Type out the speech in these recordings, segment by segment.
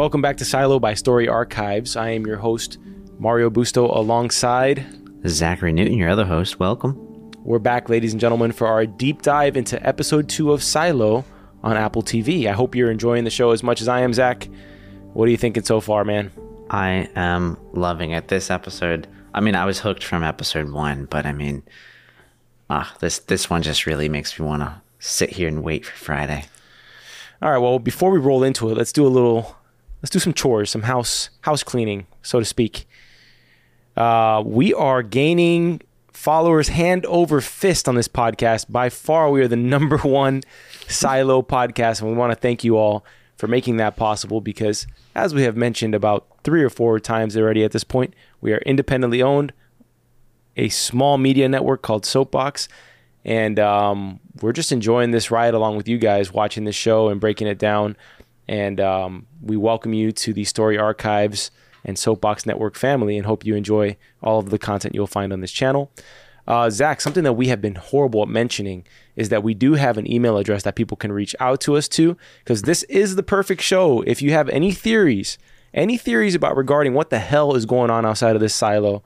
Welcome back to Silo by Story Archives. I am your host, Mario Busto, alongside. Zachary Newton, your other host. Welcome. We're back, ladies and gentlemen, for our deep dive into episode two of Silo on Apple TV. I hope you're enjoying the show as much as I am, Zach. What are you thinking so far, man? I am loving it. This episode, I mean, I was hooked from episode one, but I mean, ah, this this one just really makes me want to sit here and wait for Friday. All right, well, before we roll into it, let's do a little, let's do some chores, some house house cleaning, so to speak. Uh, we are gaining followers hand over fist on this podcast. By far, we are the number one silo podcast, and we want to thank you all for making that possible because, as we have mentioned about three or four times already at this point, we are independently owned, a small media network called Soapbox, and um, we're just enjoying this ride along with you guys, watching this show and breaking it down. And um, we welcome you to the Story Archives and Soapbox Network family, and hope you enjoy all of the content you'll find on this channel. Uh, Zach, something that we have been horrible at mentioning is that we do have an email address that people can reach out to us to, because this is the perfect show. If you have any theories, any theories about regarding what the hell is going on outside of this silo,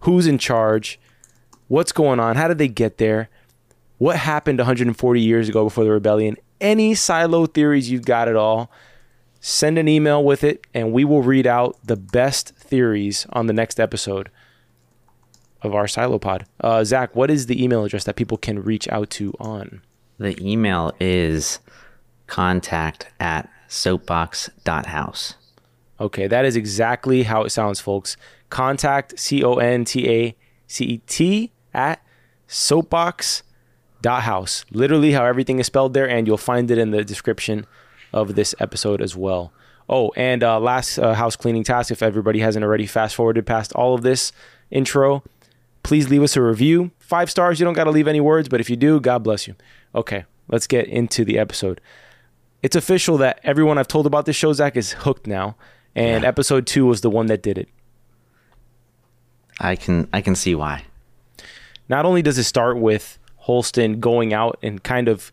who's in charge, what's going on, how did they get there, what happened 140 years ago before the rebellion, any silo theories you've got at all, send an email with it, and we will read out the best theories on the next episode of our silo pod. Uh, Zach, what is the email address that people can reach out to on? The email is contact at soapbox.house. Okay, that is exactly how it sounds, folks. Contact C O N T A C E T at soapbox.house. Literally how everything is spelled there, and you'll find it in the description of this episode as well. Oh, and uh, last uh, house cleaning task if everybody hasn't already fast forwarded past all of this intro, please leave us a review. Five stars, you don't got to leave any words, but if you do, God bless you. Okay, let's get into the episode. It's official that everyone I've told about this show, Zach, is hooked now, and episode two was the one that did it. I can I can see why. Not only does it start with Holston going out and kind of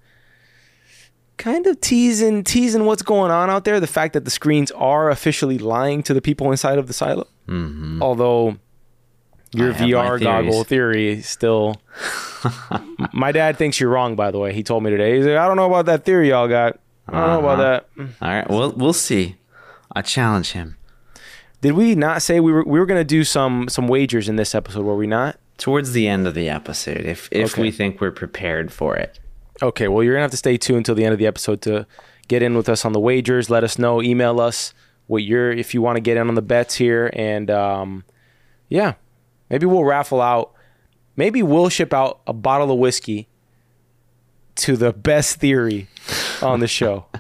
kind of teasing teasing what's going on out there, the fact that the screens are officially lying to the people inside of the silo. Mm-hmm. Although your I have my VR goggle theory still My dad thinks you're wrong by the way. He told me today. He's like, I don't know about that theory y'all got. I don't know about that. All right, we'll we'll see. I challenge him. Did we not say we were we were going to do some some wagers in this episode, were we not? Towards the end of the episode, if if Okay. we think we're prepared for it. Okay, well, you're gonna have to stay tuned until the end of the episode to get in with us on the wagers. Let us know. Email us what you're if you want to get in on the bets here, and um, yeah, maybe we'll raffle out. Maybe we'll ship out a bottle of whiskey to the best theory on the show.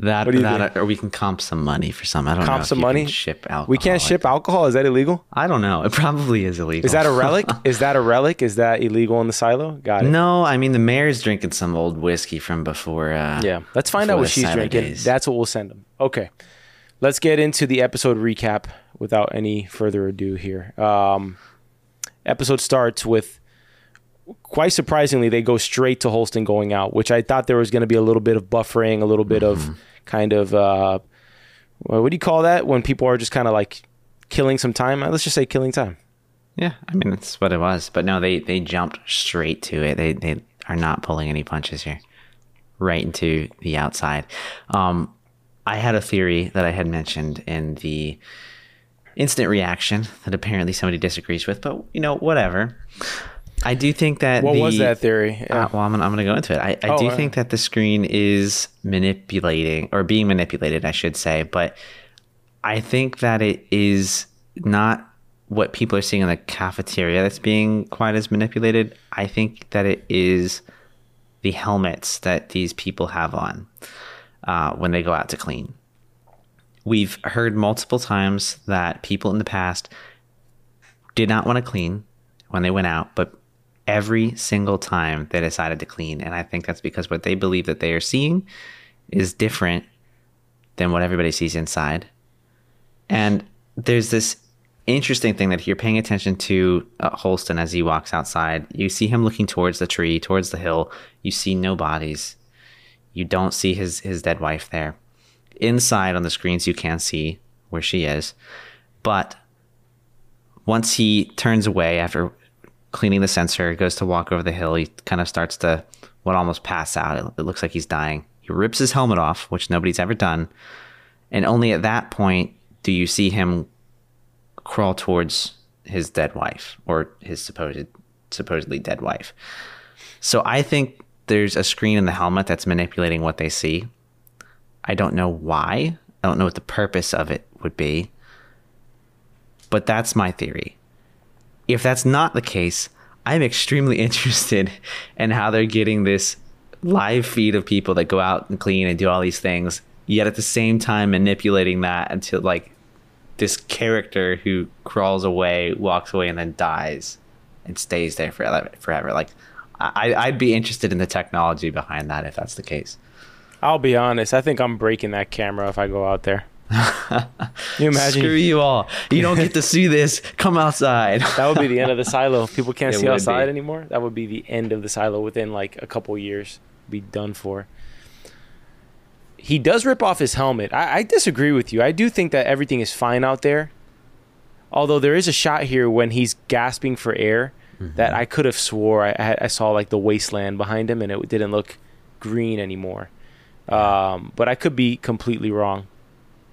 That What do you that think? or we can comp some money for some. I don't know. Comp if some money. Ship alcohol. We can't ship alcohol. Is that illegal? I don't know. It probably is illegal. Is that a relic? Is that a relic? Is that illegal in the silo? Got it. no, I mean the mayor's drinking some old whiskey from before. Uh, Yeah, let's find out what she's drinking. days. That's what we'll send them. Okay, let's get into the episode recap without any further ado. Here, um, episode starts with quite surprisingly they go straight to Holston going out, which I thought there was going to be a little bit of buffering, a little bit Mm-hmm. of kind of uh, what do you call that when people are just kind of like killing some time? Let's just say killing time. yeah. I mean that's what it was. But no, they they jumped straight to it. They they are not pulling any punches here. Right into the outside. Um, I had a theory that I had mentioned in the instant reaction that apparently somebody disagrees with, but you know whatever. I do think that What the, was that theory? Yeah. Uh, well, I'm, I'm going to go into it. I, I Oh, do all right. think that the screen is manipulating or being manipulated, I should say, but I think that it is not what people are seeing in the cafeteria that's being quite as manipulated. I think that it is the helmets that these people have on uh, when they go out to clean. We've heard multiple times that people in the past did not want to clean when they went out, but every single time they decided to clean. And I think that's because what they believe that they are seeing is different than what everybody sees inside. And there's this interesting thing that you're paying attention to uh, Holston as he walks outside. You see him looking towards the tree, towards the hill. You see no bodies. You don't see his his dead wife there. Inside on the screens, you can see where she is, but once he turns away after cleaning the sensor, goes to walk over the hill, he kind of starts to what almost pass out. It, it looks like he's dying. He rips his helmet off, which nobody's ever done, and only at that point do you see him crawl towards his dead wife or his supposed supposedly dead wife. So I think there's a screen in the helmet that's manipulating what they see. I don't know why. I don't know what the purpose of it would be. But that's my theory. If that's not the case, I'm extremely interested in how they're getting this live feed of people that go out and clean and do all these things, yet at the same time manipulating that until like this character who crawls away, walks away, and then dies and stays there forever. forever. Like, I, I'd be interested in the technology behind that if that's the case. I'll be honest. I think I'm breaking that camera if I go out there. you imagine? Screw you all. You don't get to see this. Come outside. that would be the end of the silo. If people can't It see outside be. anymore, that would be the end of the silo within like a couple years. Be done for. He does rip off his helmet. I, I disagree with you. I do think that everything is fine out there. Although there is a shot here when he's gasping for air that I could have swore I, I I saw like the wasteland behind him and it didn't look green anymore. Um, but I could be completely wrong.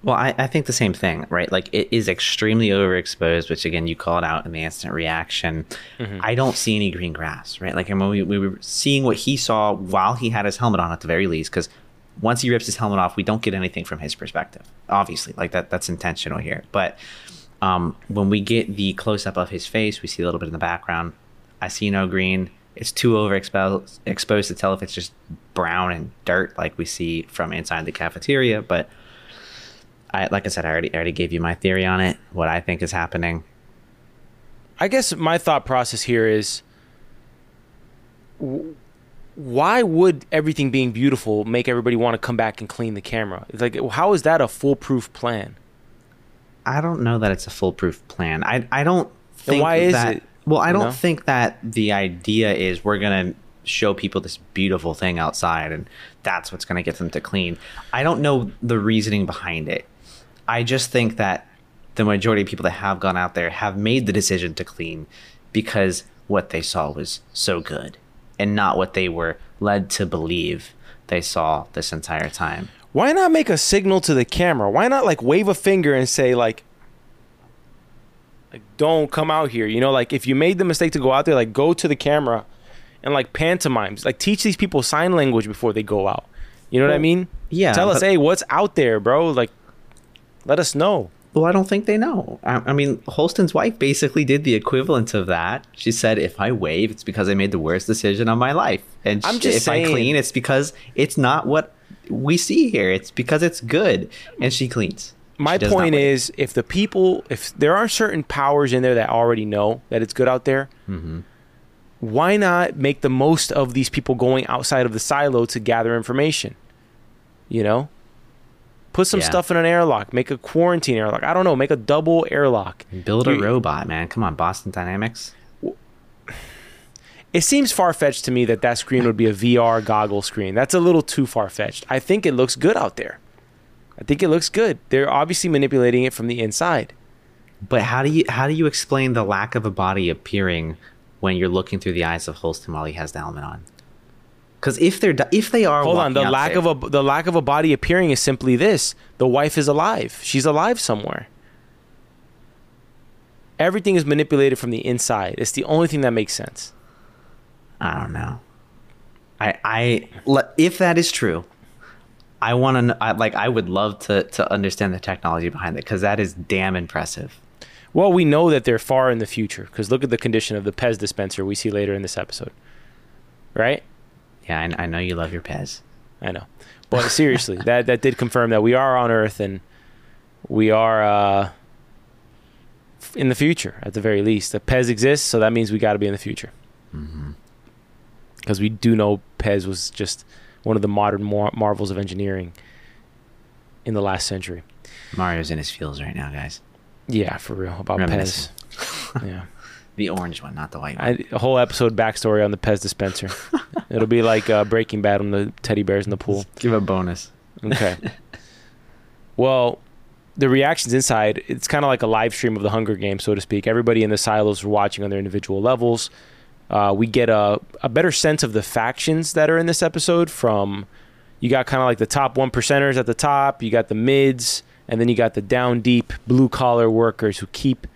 Well, I, I think the same thing, right? Like it is extremely overexposed, which again you called out in the instant reaction. I don't see any green grass, right? Like I mean, we, we were seeing what he saw while he had his helmet on at the very least, because once he rips his helmet off, we don't get anything from his perspective. Obviously, like that that's intentional here. But um, when we get the close up of his face, we see a little bit in the background. I see no green. It's too overexposed exposed to tell if it's just brown and dirt like we see from inside the cafeteria, but I, like I said, I already, I already gave you my theory on it, what I think is happening. I guess my thought process here is why would everything being beautiful make everybody want to come back and clean the camera? It's like how is that a foolproof plan? I don't know that it's a foolproof plan. I, I don't think why is that, it, Well, I don't know? think that the idea is we're going to show people this beautiful thing outside and that's what's going to get them to clean. I don't know the reasoning behind it. I just think that the majority of people that have gone out there have made the decision to clean because what they saw was so good and not what they were led to believe they saw this entire time. Why not make a signal to the camera? Why not like wave a finger and say like like don't come out here. You know, like if you made the mistake to go out there, like go to the camera and like pantomimes. Like teach these people sign language before they go out. You know what I mean? yeah, Tell us, hey, what's out there, bro? Like let us know. Well, I don't think they know. I, I mean, Holston's wife basically did the equivalent of that. She said, "If I wave, it's because I made the worst decision of my life, and I'm sh- just if saying- I clean, it's because it's not what we see here. It's because it's good." And she cleans. my She point is if the people if there are certain powers in there that already know that it's good out there Mm-hmm. why not make the most of these people going outside of the silo to gather information you know put some Yeah. stuff in an airlock make a quarantine airlock i don't know make a double airlock build a You- robot, man. Come on, Boston Dynamics. it seems far-fetched to me that that screen would be a vr goggle screen that's a little too far-fetched i think it looks good out there i think it looks good they're obviously manipulating it from the inside But how do you how do you explain the lack of a body appearing when you're looking through the eyes of Holston while he has the helmet on? Because if they're if they are Hold on. The lack there- of a the lack of a body appearing is simply this: the wife is alive. She's alive somewhere. Everything is manipulated from the inside. It's the only thing that makes sense. I don't know. I I if that is true, I want to like I would love to to understand the technology behind it because that is damn impressive. Well, we know that they're far in the future because look at the condition of the Pez dispenser we see later in this episode. Right? Yeah, I, I know you love your Pez. I know. But seriously, that that did confirm that we are on Earth and we are uh, in the future at the very least. The Pez exists, so that means we got to be in the future. Because we do know Pez was just one of the modern mar- marvels of engineering in the last century. Mario's in his feels right now, guys. Yeah, for real about Pez. Yeah. The orange one, not the white one. I, a whole episode backstory on the Pez dispenser. It'll be like uh, Breaking Bad on the teddy bears in the pool. Give a bonus. Okay. well, the reactions inside, it's kind of like a live stream of the Hunger Games, so to speak. Everybody in the silos are watching on their individual levels. Uh, we get a, a better sense of the factions that are in this episode from you got kind of like the top one percenters at the top, you got the mids, and then you got the down deep blue collar workers who keep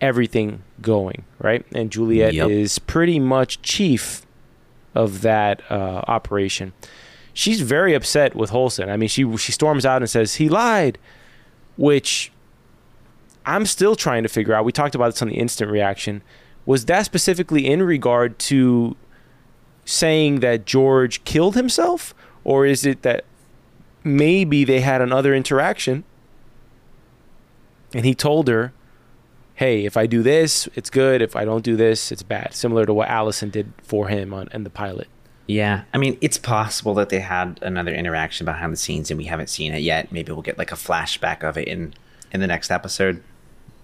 everything going, right? And Juliet Yep. is pretty much chief of that uh, operation. She's very upset with Holston. I mean, she she storms out and says he lied, which I'm still trying to figure out. We talked about this on the instant reaction. Was that specifically in regard to saying that George killed himself, or is it that maybe they had another interaction and he told her, "Hey, if I do this, it's good. If I don't do this, it's bad." Similar to what Allison did for him on in the pilot. Yeah, I mean, it's possible that they had another interaction behind the scenes and we haven't seen it yet. Maybe we'll get like a flashback of it in in the next episode.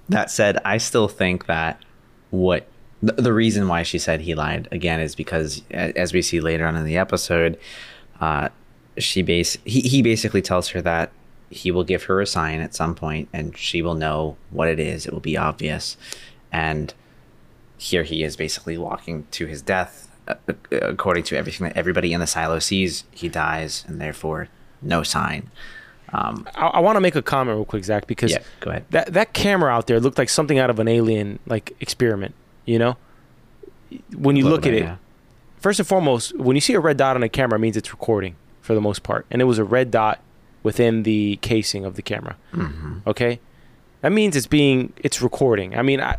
That said, I still think that what the, the reason why she said he lied again is because, as we see later on in the episode, uh, she base he, he basically tells her that he will give her a sign at some point and she will know what it is. It will be obvious, and here he is basically walking to his death according to everything that everybody in the silo sees he dies and therefore no sign um, I, I want to make a comment real quick, Zach, because yeah go ahead that that camera out there looked like something out of an alien like experiment. You know, when you look at it, yeah. first and foremost, when you see a red dot on a camera, it means it's recording for the most part, and it was a red dot within the casing of the camera. Mm-hmm. Okay, that means it's being it's recording. I mean, I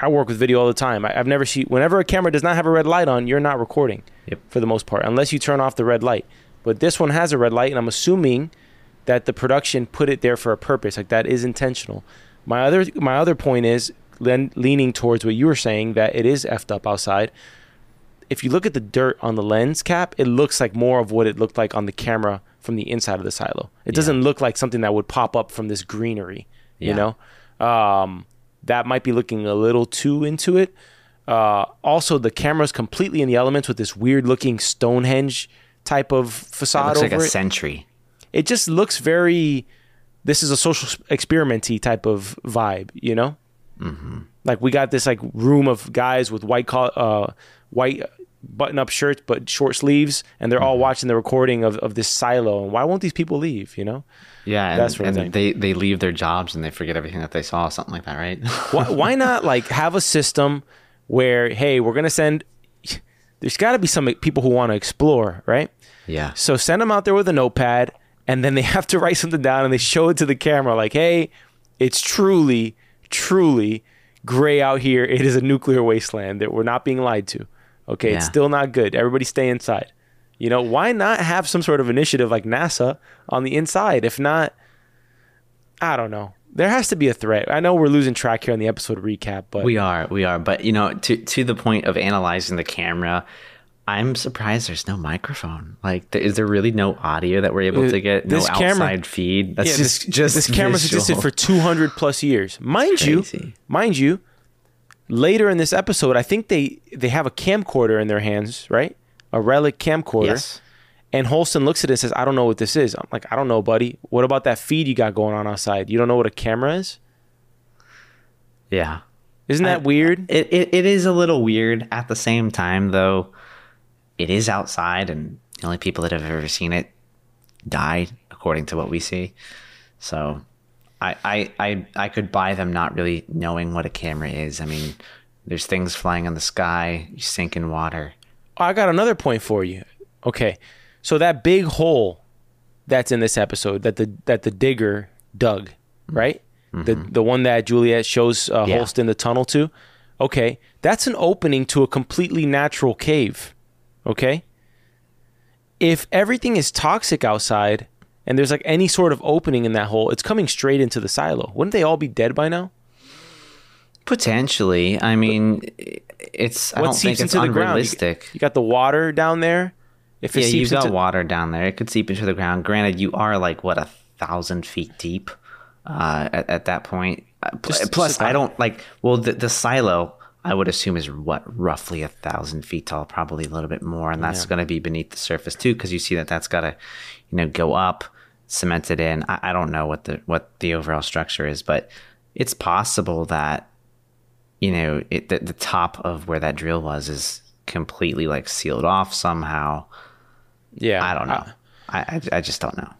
I work with video all the time. I, I've never seen whenever a camera does not have a red light on, you're not recording Yep. for the most part, unless you turn off the red light. But this one has a red light, and I'm assuming that the production put it there for a purpose. Like that is intentional. My other my other point is len- leaning towards what you were saying that it is effed up outside. If you look at the dirt on the lens cap, it looks like more of what it looked like on the camera from the inside of the silo. It doesn't look like something that would pop up from this greenery. You Yeah. know, um, that might be looking a little too into it. Uh, also, the camera's completely in the elements with this weird looking Stonehenge type of it facade looks like a it sentry it just looks very this is a social experimenty type of vibe you know mm-hmm. like we got this like room of guys with white coll- uh white button up shirts but short sleeves and they're all mm-hmm. watching the recording of, of this silo. And why won't these people leave you know? Yeah and, That's what and they they leave their jobs and they forget everything that they saw something like that right? Why, why not like have a system where hey we're gonna send there's got to be some people who want to explore right? Yeah. So send them out there with a notepad, and then they have to write something down, and they show it to the camera, like, "Hey, it's truly, truly gray out here. It is a nuclear wasteland that we're not being lied to. Okay, it's still not good. Everybody stay inside. You know, why not have some sort of initiative like NASA on the inside? If not, I don't know. There has to be a threat. I know we're losing track here on the episode recap, but we are we are but you know to to the point of analyzing the camera I'm surprised there's no microphone. Like, is there really no audio that we're able Uh, to get? No this outside camera- feed. That's yeah, just this, just this camera's visual. existed for 200 plus years. Mind you, mind you, later in this episode, I think they they have a camcorder in their hands, right? A relic camcorder. Yes. And Holston looks at it and says, "I don't know what this is." I'm like, "I don't know, buddy. What about that feed you got going on outside? You don't know what a camera is? Yeah. Isn't that weird?" It, it it is a little weird. At the same time, though, it is outside, and the only people that have ever seen it died, according to what we see. So, I I I, I could buy them not really knowing what a camera is. I mean, there's things flying in the sky, you sink in water. I got another point for you. Okay, so that big hole that's in this episode that the that the digger dug, right? the the one that Juliet shows uh, Yeah. Holston the tunnel to. Okay, that's an opening to a completely natural cave. Okay, if everything is toxic outside and there's like any sort of opening in that hole, it's coming straight into the silo. Wouldn't they all be dead by now? Potentially. I mean, it's. I what don't think seeps it's into the ground? You, unrealistic. you got the water down there. If it yeah, seeps you've got into, water down there. It could seep into the ground. Granted, you are like what a thousand feet deep uh, at, at that point. Just- Plus, just I don't like. Well, the, the silo I would assume is what roughly a thousand feet tall, probably a little bit more, and that's going to be beneath the surface too, because you see that that's got to, you know, go up, cement it in. I, I don't know what the what the overall structure is, but it's possible that you know it, the, the top of where that drill was is completely like sealed off somehow. yeah, I don't know. I, I, I just don't know.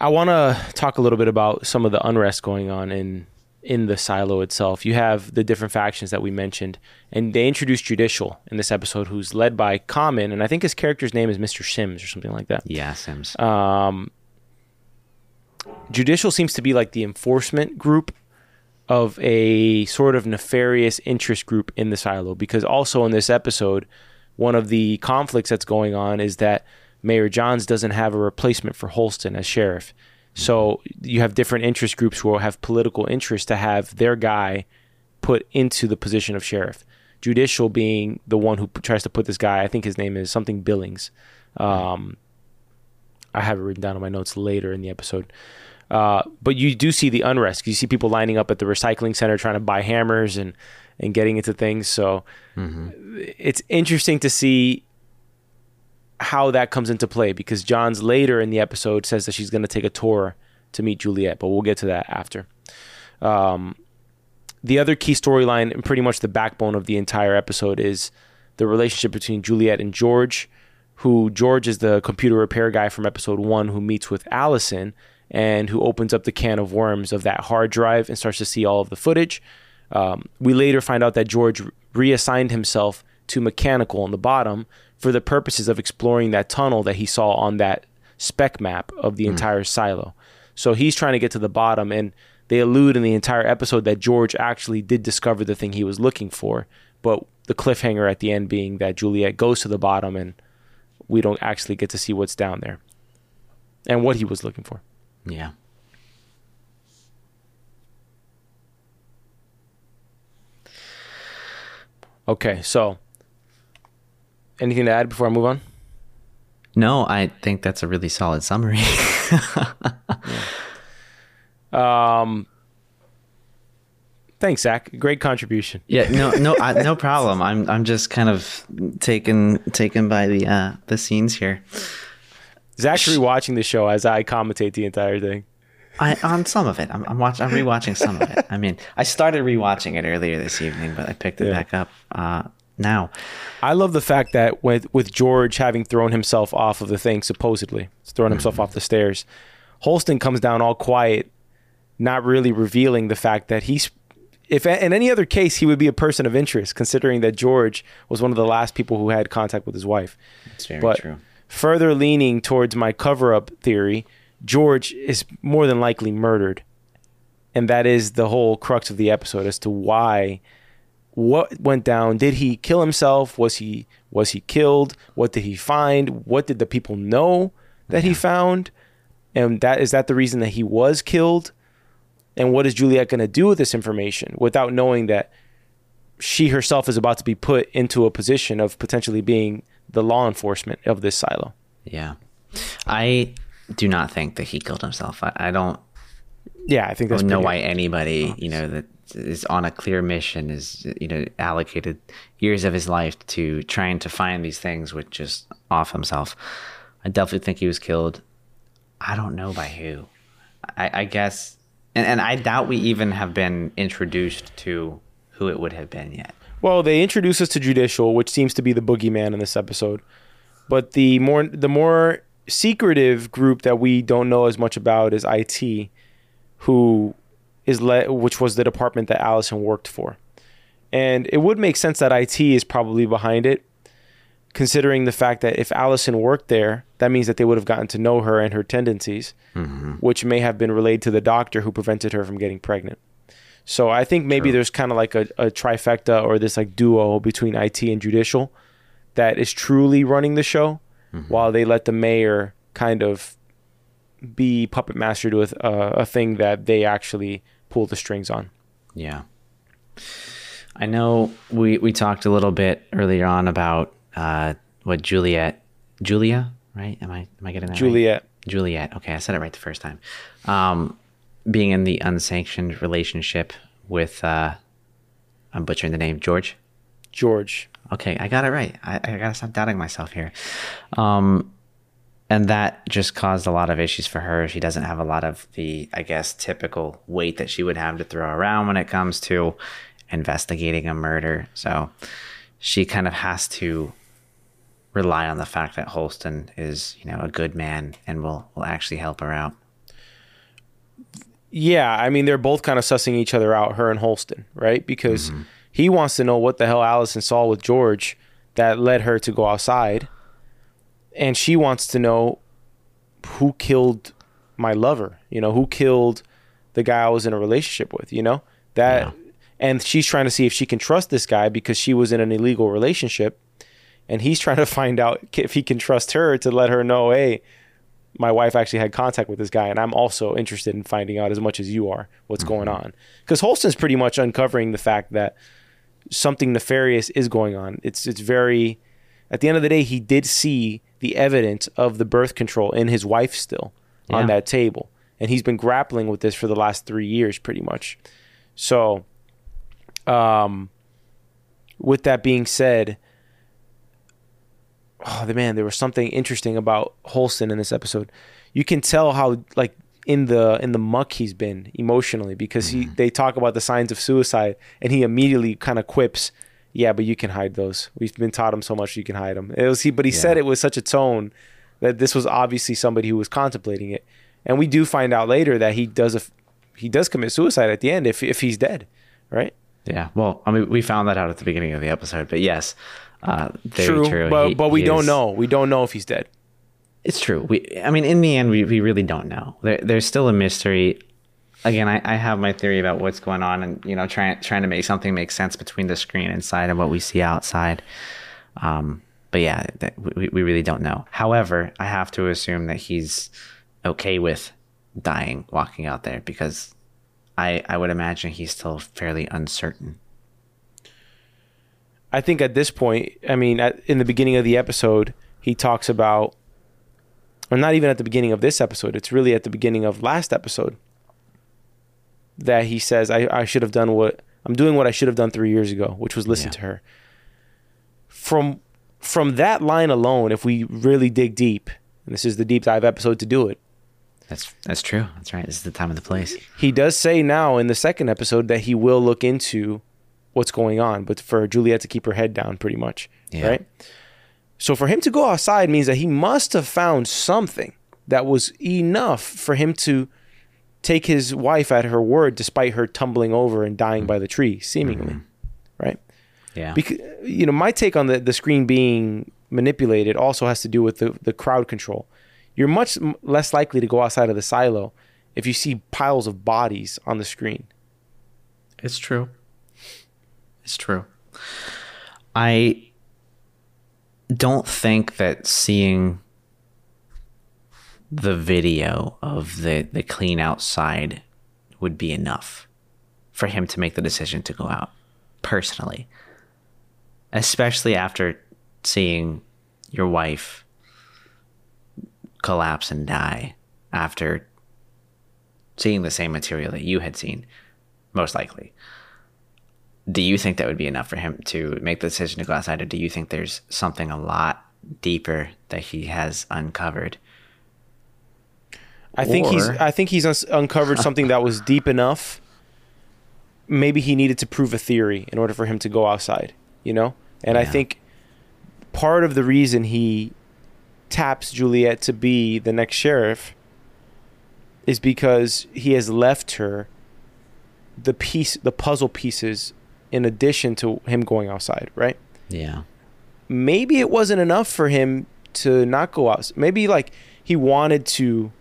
I want to talk a little bit about some of the unrest going on in in the silo itself. You have the different factions that we mentioned, and they introduced Judicial in this episode, who's led by Common, and I think his character's name is Mr. Sims or something like that. Yeah, Sims. Um, Judicial seems to be like the enforcement group of a sort of nefarious interest group in the silo because also in this episode one of the conflicts that's going on is that Mayor Jahns doesn't have a replacement for Holston as sheriff. So you have different interest groups who have political interest to have their guy put into the position of sheriff. Judicial being the one who tries to put this guy, I think his name is something Billings. Um, I have it written down on my notes later in the episode. Uh, but you do see the unrest. You see people lining up at the recycling center trying to buy hammers and and getting into things. So it's interesting to see how that comes into play because Jahns later in the episode says that she's going to take a tour to meet Juliet, but we'll get to that after. Um, the other key storyline and pretty much the backbone of the entire episode is the relationship between Juliet and George, who George is the computer repair guy from episode one who meets with Allison and who opens up the can of worms of that hard drive and starts to see all of the footage. Um, we later find out that George reassigned himself to mechanical on the bottom for the purposes of exploring that tunnel that he saw on that spec map of the entire silo. So he's trying to get to the bottom, and they allude in the entire episode that George actually did discover the thing he was looking for, but the cliffhanger at the end being that Juliet goes to the bottom and we don't actually get to see what's down there and what he was looking for. Yeah. Okay, so anything to add before I move on? No, I think that's a really solid summary. Um, Thanks, Zach. Great contribution. yeah, no, no, I, no problem. I'm, I'm just kind of taken, taken by the, uh, the scenes here. Zach's rewatching the show as I commentate the entire thing. I on some of it. I'm, I'm watching. I'm rewatching some of it. I mean, I started rewatching it earlier this evening, but I picked it Yeah. back up uh, now. I love the fact that with with George having thrown himself off of the thing, supposedly thrown himself off the stairs, Holston comes down all quiet, not really revealing the fact that he's. If in any other case, he would be a person of interest, considering that George was one of the last people who had contact with his wife. It's very but true. further leaning towards my cover-up theory, George is more than likely murdered, and that is the whole crux of the episode as to why what went down. Did he kill himself? Was he was he killed? What did he find? What did the people know that he found? And that is that the reason that he was killed and what is juliet going to do with this information without knowing that she herself is about to be put into a position of potentially being the law enforcement of this silo? Yeah, I do not think that he killed himself. I, I don't yeah i think that's know why anybody you know that is on a clear mission is you know allocated years of his life to trying to find these things would just off himself. I definitely think he was killed. I don't know by who. I, I guess and, and i doubt we even have been introduced to who it would have been yet Well, they introduce us to judicial, which seems to be the boogeyman in this episode. But the more the more secretive group that we don't know as much about is IT, who is le- which was the department that Allison worked for. And it would make sense that IT is probably behind it, considering the fact that if Allison worked there, that means that they would have gotten to know her and her tendencies, mm-hmm. which may have been relayed to the doctor who prevented her from getting pregnant. So I think maybe there's kind of like a, a trifecta or this like duo between IT and judicial that is truly running the show, mm-hmm. while they let the mayor kind of be puppet master with a, a thing that they actually pull the strings on. Yeah. I know we, we talked a little bit earlier on about uh, what Juliet, Julia, right? Am I am I getting that right? Juliet. Juliet. Okay, I said it right the first time. Um, being in the unsanctioned relationship with, uh, I'm butchering the name, George. George. Okay, I got it right. I, I gotta stop doubting myself here. Um, and that just caused a lot of issues for her. She doesn't have a lot of the, I guess, typical weight that she would have to throw around when it comes to investigating a murder. So she kind of has to rely on the fact that Holston is, you know, a good man and will will actually help her out. Yeah, I mean they're both kind of sussing each other out, her and Holston, right? Because mm-hmm. he wants to know what the hell Allison saw with George that led her to go outside, and she wants to know who killed my lover. You know, who killed the guy I was in a relationship with. You know that, Yeah. and she's trying to see if she can trust this guy because she was in an illegal relationship, and he's trying to find out if he can trust her to let her know, hey, my wife actually had contact with this guy, and I'm also interested in finding out as much as you are what's going on. Because Holston's pretty much uncovering the fact that something nefarious is going on. It's it's very at the end of the day, he did see the evidence of the birth control in his wife still on that table, and he's been grappling with this for the last three years, pretty much. So, um, with that being said, oh the man there was something interesting about Holston in this episode. You can tell how like in the in the muck he's been emotionally because he mm-hmm. they talk about the signs of suicide and he immediately kind of quips, "Yeah, but you can hide those. We've been taught him so much you can hide them." It was he, but he said it with such a tone that this was obviously somebody who was contemplating it. And we do find out later that he does a he does commit suicide at the end if if he's dead, right? Yeah. Well, I mean, we found that out at the beginning of the episode, but yes, uh, true, true. but He- but we don't is- know. We don't know if he's dead. It's true. We, I mean, in the end, we, we really don't know. There, there's still a mystery. Again, I, I have my theory about what's going on, and you know, trying trying to make something make sense between the screen inside and what we see outside. Um, but yeah, that, we we really don't know. However, I have to assume that he's okay with dying walking out there because I I would imagine he's still fairly uncertain. I think at this point, I mean, at, in the beginning of the episode, he talks about, or not even at the beginning of this episode, it's really at the beginning of last episode that he says, I, I should have done what, I'm doing what I should have done three years ago, which was listen Yeah. to her. From, from that line alone, if we really dig deep, and this is the deep dive episode to do it, That's that's true. That's right. This is the time and the place. he does say now in the second episode that he will look into what's going on, but for Juliet to keep her head down pretty much. Yeah. Right? So for him to go outside means that he must have found something that was enough for him to take his wife at her word despite her tumbling over and dying mm-hmm. by the tree, seemingly. Mm-hmm. Right? Yeah. because you know my take on the, the screen being manipulated also has to do with the, the crowd control you're much m- less likely to go outside of the silo if you see piles of bodies on the screen It's true. It's true. I don't think that seeing the video of the, the clean outside would be enough for him to make the decision to go out personally. Especially after seeing your wife collapse and die after seeing the same material that you had seen, most likely do you think that would be enough for him to make the decision to go outside or do you think there's something a lot deeper that he has uncovered? I think he's i think he's uns- uncovered something that was deep enough. Maybe he needed to prove a theory in order for him to go outside you know? And i think part of the reason he taps juliet to be the next sheriff is because he has left her the piece the puzzle pieces in addition to him going outside right yeah maybe it wasn't enough for him to not go out. Maybe like he wanted to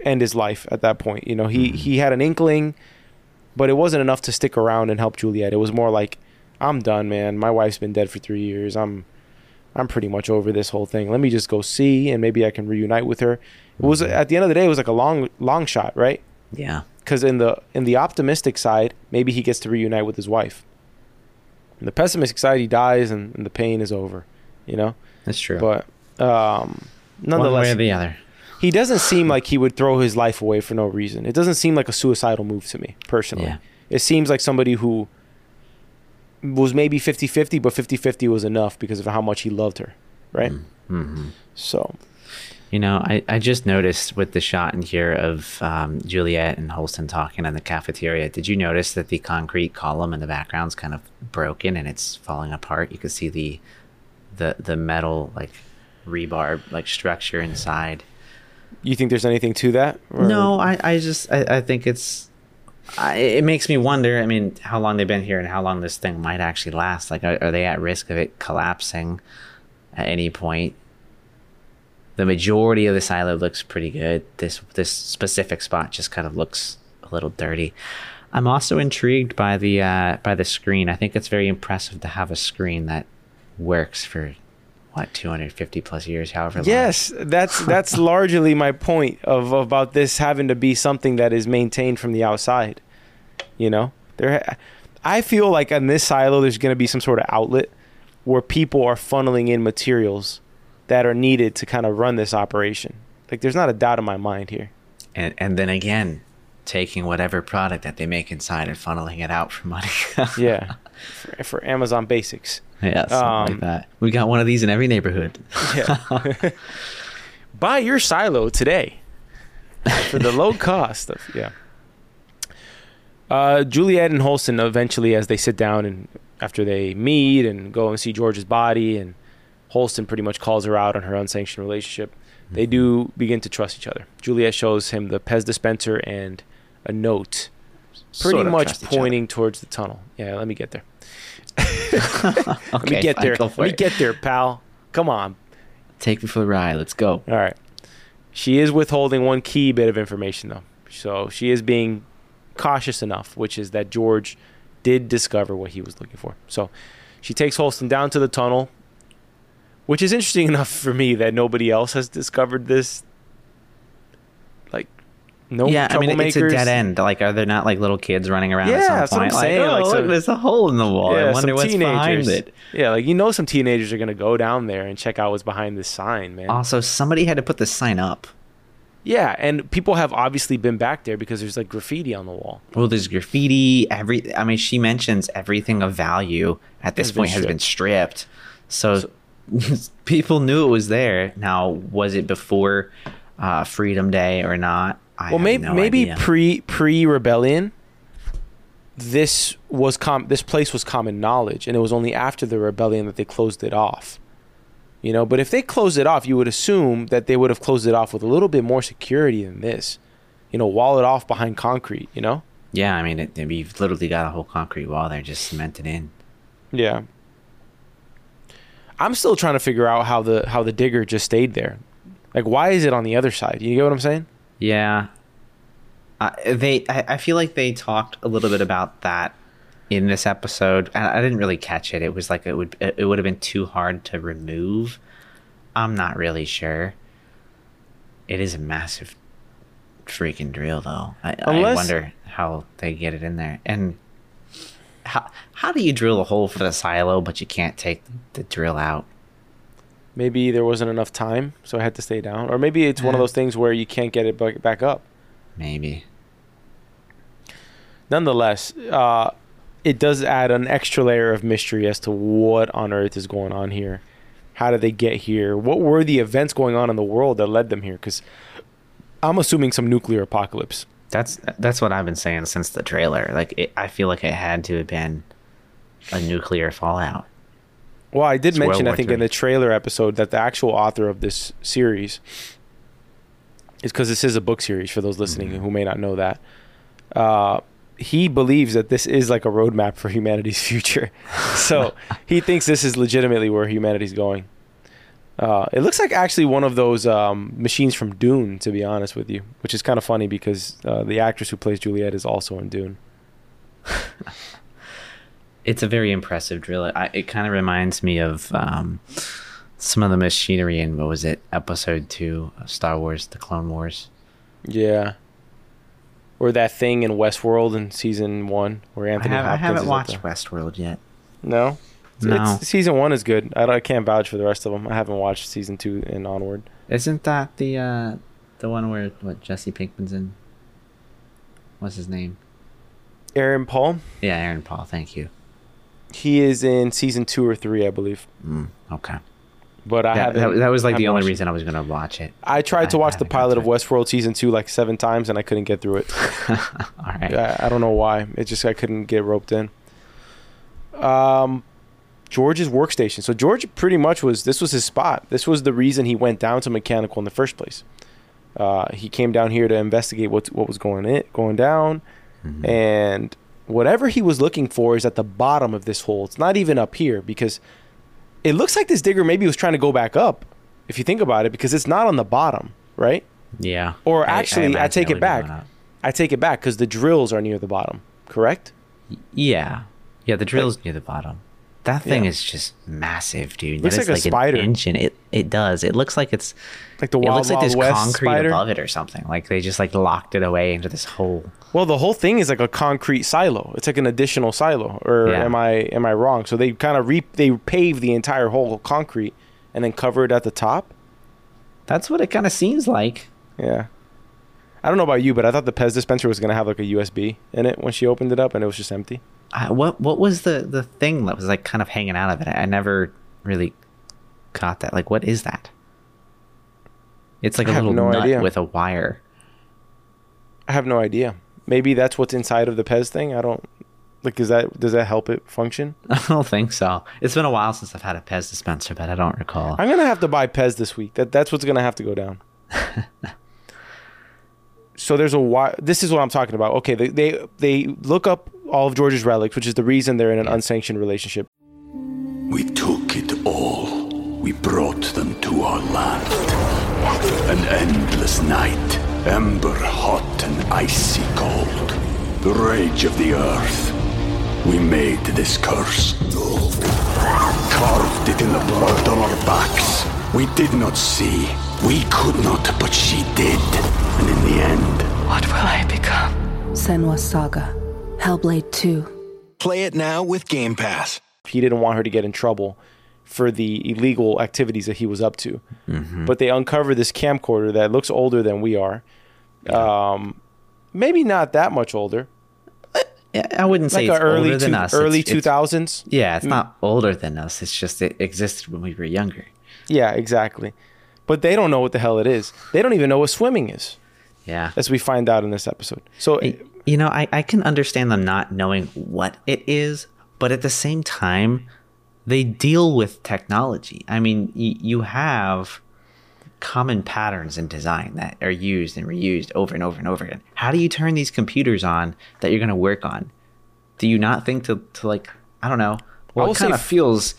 end his life at that point. You know, he mm-hmm. he had an inkling, but it wasn't enough to stick around and help Juliet. It was more like, I'm done, man. My wife's been dead for three years. I'm I'm pretty much over this whole thing. Let me just go see, and maybe I can reunite with her. It was mm-hmm. at the end of the day, it was like a long long shot, right? Yeah. Because in the in the optimistic side, maybe he gets to reunite with his wife. In the pessimistic side, he dies, and, and the pain is over. You know, That's true. but um, One way nonetheless, or the other. he doesn't seem like he would throw his life away for no reason. It doesn't seem like a suicidal move to me, personally. Yeah. It seems like somebody who was maybe 50-50, but 50-50 was enough because of how much he loved her, right? Mm-hmm. So, You know, I, I just noticed with the shot in here of um, Juliet and Holston talking in the cafeteria. Did you notice that the concrete column in the background's kind of broken and it's falling apart? You can see the the the metal like rebar like structure inside. you think there's anything to that? Or- No, I, I just I, I think it's I, it makes me wonder. I mean, how long they've been here and how long this thing might actually last. Like, are, are they at risk of it collapsing at any point? The majority of the silo looks pretty good. This this specific spot just kind of looks a little dirty. I'm also intrigued by the uh, by the screen. I think it's very impressive to have a screen that works for what 250 plus years, however long. Yes, that's that's largely my point of about this having to be something that is maintained from the outside. You know, there, I feel like in this silo there's going to be some sort of outlet where people are funneling in materials that are needed to kind of run this operation. Like, there's not a doubt in my mind here. and and then again taking whatever product that they make inside and funneling it out for money Yeah, for, for Amazon Basics. yeah something Um, like that we got one of these in every neighborhood Yeah. Buy your silo today for the low cost of yeah. Uh, Juliet and Holston eventually, as they sit down and after they meet and go and see George's body, and Holston pretty much calls her out on her unsanctioned relationship. They mhm. do begin to trust each other. Juliet shows him the Pez dispenser and a note, pretty Sort of much trust each other. pointing towards the tunnel. Yeah, let me get there. okay, Let me get fine, there. Let me it. get there, pal. Come on, take me for the ride let's go All right. She is withholding one key bit of information, though. So she is being cautious enough, which is that George did discover what he was looking for. So she takes Holston down to the tunnel, which is interesting enough for me that nobody else has discovered this. Like, no yeah i mean it's a dead end. Like are there not like little kids running around Yeah, at some point? Like, saying, oh, like look, there's a hole in the wall. I Yeah, wonder some what's behind it. Yeah, like you know, some teenagers are gonna go down there and check out what's behind this sign, man. also somebody had to put the sign up. Yeah, and people have obviously been back there because there's like graffiti on the wall. well there's graffiti every i mean she mentions everything of value at this point has been stripped. So, people knew it was there now was it before uh, freedom day or not I well, maybe no maybe idea. pre pre rebellion, this was com this place was common knowledge, and it was only after the rebellion that they closed it off. You know, but if they closed it off, you would assume that they would have closed it off with a little bit more security than this. You know, wall it off behind concrete. You know. yeah i mean it, you've literally got a whole concrete wall there just cemented in Yeah. I'm still trying to figure out how the how the digger just stayed there. Like, why is it on the other side? You get what I'm saying? Yeah. Uh, they, I, I feel like they talked a little bit about that in this episode. and I didn't really catch it. It was like it would, it would have been too hard to remove. I'm not really sure. It is a massive freaking drill, though. I, I wonder how they get it in there. And how how do you drill a hole for the silo, but you can't take the drill out? Maybe there wasn't enough time, so I had to stay down. Or maybe it's one of those things where you can't get it back back up. Maybe. Nonetheless, uh, it does add an extra layer of mystery as to what on earth is going on here. How did they get here? What were the events going on in the world that led them here? Because I'm assuming some nuclear apocalypse. That's that's what I've been saying since the trailer. Like, it, I feel like it had to have been a nuclear fallout. Well, I did It's mention, I think, in the trailer episode that the actual author of this series is because this is a book series for those listening Mm-hmm. who may not know that. Uh, he believes that this is like a roadmap for humanity's future. so he thinks this is legitimately where humanity's going. Uh, it looks like actually one of those um, machines from Dune, to be honest with you, which is kind of funny because uh, the actress who plays Juliet is also in Dune. It's a very impressive drill. I, it kind of reminds me of um, some of the machinery in what was it, Episode Two of Star Wars: The Clone Wars. Yeah. Or that thing in Westworld in season one where Anthony. I, have, I haven't watched the- Westworld yet. No. No. It's, season one is good. I, don't- I can't vouch for the rest of them. I haven't watched season two and onward. Isn't that the uh, the one where what Jesse Pinkman's in? What's his name? Aaron Paul, Yeah, Aaron Paul. Thank you. he is in season two or three, I believe. Mm, okay. But I That, that, that was like the only it. reason I was gonna watch it. I tried to I watch the pilot of. Westworld season two like seven times and I couldn't get through it. All right. I, I don't know why. It just I couldn't get roped in. Um, George's workstation. So George pretty much was this was his spot. This was the reason he went down to mechanical in the first place. Uh, he came down here to investigate what what was going in, going down, Mm-hmm. and whatever he was looking for is at the bottom of this hole. It's not even up here because it looks like this digger maybe was trying to go back up. If you think about it, because it's not on the bottom, right? Yeah. Or I- I actually, I, take it back. I take it back because the drills are near the bottom. Correct? Yeah. Yeah, the drill's near the bottom. That thing Yeah. is just massive, dude. Looks That is like a an spider. inch in it. It does. It looks like it's Like the it Wild looks like there's West concrete spider. above it or something. Like they just like locked it away into this hole. Well, the whole thing is like a concrete silo. It's like an additional silo. Or Yeah. am I am I wrong? So they kind of re they pave the entire hole with concrete and then cover it at the top. That's what it kind of seems like. Yeah. I don't know about you, but I thought the Pez dispenser was gonna have like a USB in it when she opened it up, and it was just empty. I, what what was the the thing that was like kind of hanging out of it? I never really caught that. Like, what is that? It's like I a little no nut idea. with a wire. I have no idea. Maybe that's what's inside of the Pez thing. I don't like. Is that does that help it function? I don't think so. It's been a while since I've had a Pez dispenser, but I don't recall. I'm gonna have to buy Pez this week. That that's what's gonna have to go down. so there's a why. This is what I'm talking about. Okay, they, they they look up all of George's relics, which is the reason they're in an unsanctioned relationship. We took it all. We brought them to our land. An endless night, ember hot and icy cold. The rage of the earth. We made this curse. Carved it in the blood on our backs. We did not see. We could not, but she did. And in the end, What will I become? Senua Saga. Hellblade 2. Play it now with Game Pass. He didn't want her to get in trouble for the illegal activities that he was up to. But they uncover this camcorder that looks older than we are. Um, maybe not that much older, I wouldn't say like it's early older than two, us. early It's- it's- two thousands. Yeah, it's not older than us. It's just it existed when we were younger. Yeah, exactly. But they don't know what the hell it is. They don't even know what swimming is, Yeah. as we find out in this episode. So You know, I, I can understand them not knowing what it is, but at the same time, they deal with technology. I mean, y- you have common patterns in design that are used and reused over and over and over again. How do you turn these computers on that you're going to work on? Do you not think to, to like, I don't know, say kind of feels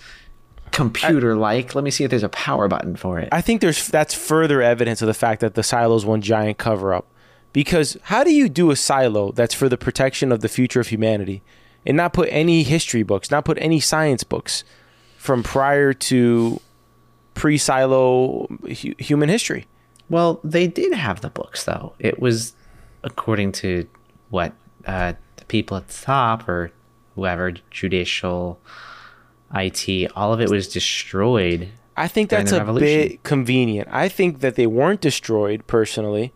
computer like? Let me see if there's a power button for it. I think there's that's further evidence of the fact that the silo's one giant cover up. Because how do you do a silo that's for the protection of the future of humanity and not put any history books, not put any science books from prior to pre silo hu- human history? Well, they did have the books, though. It was according to what uh, the people at the top or whoever, judicial, IT, all of it was destroyed. I think that's a bit convenient. I think that they weren't destroyed personally.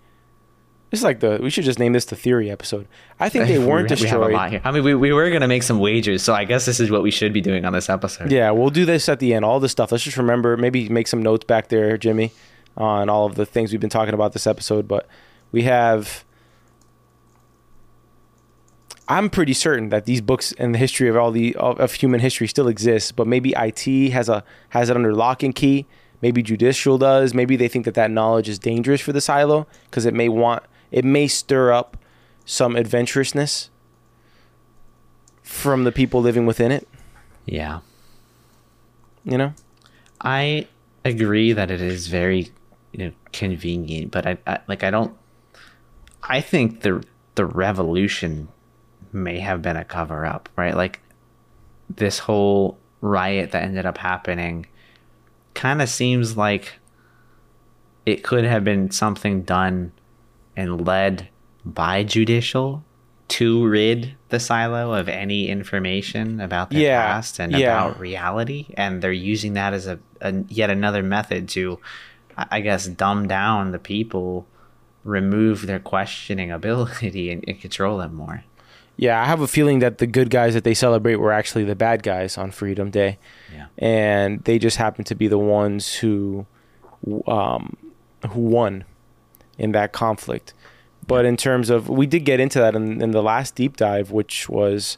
It's like the we should just name this the theory episode. I think they weren't we destroyed. I mean, we, we were going to make some wagers, so I guess this is what we should be doing on this episode. Yeah, we'll do this at the end. All this stuff. Let's just remember, maybe make some notes back there, Jimmy, on all of the things we've been talking about this episode. But we have. I'm pretty certain that these books and the history of all the of, of human history still exists, but maybe IT has a has it under lock and key. Maybe judicial does. Maybe they think that that knowledge is dangerous for the silo because it may want it may stir up some adventurousness from the people living within it. Yeah. You know. I agree that it is very you know convenient, but I, I like I don't. I think the the revolution may have been a cover up, right? Like this whole riot that ended up happening kind of seems like it could have been something done and led by judicial to rid the silo of any information about their Yeah, past and yeah. about reality and they're using that as a, a yet another method to i guess dumb down the people remove their questioning ability and, and control them more Yeah, I have a feeling that the good guys that they celebrate were actually the bad guys on Freedom Day. Yeah. And they just happen to be the ones who um, who won in that conflict. But in terms of, we did get into that in, in the last deep dive, which was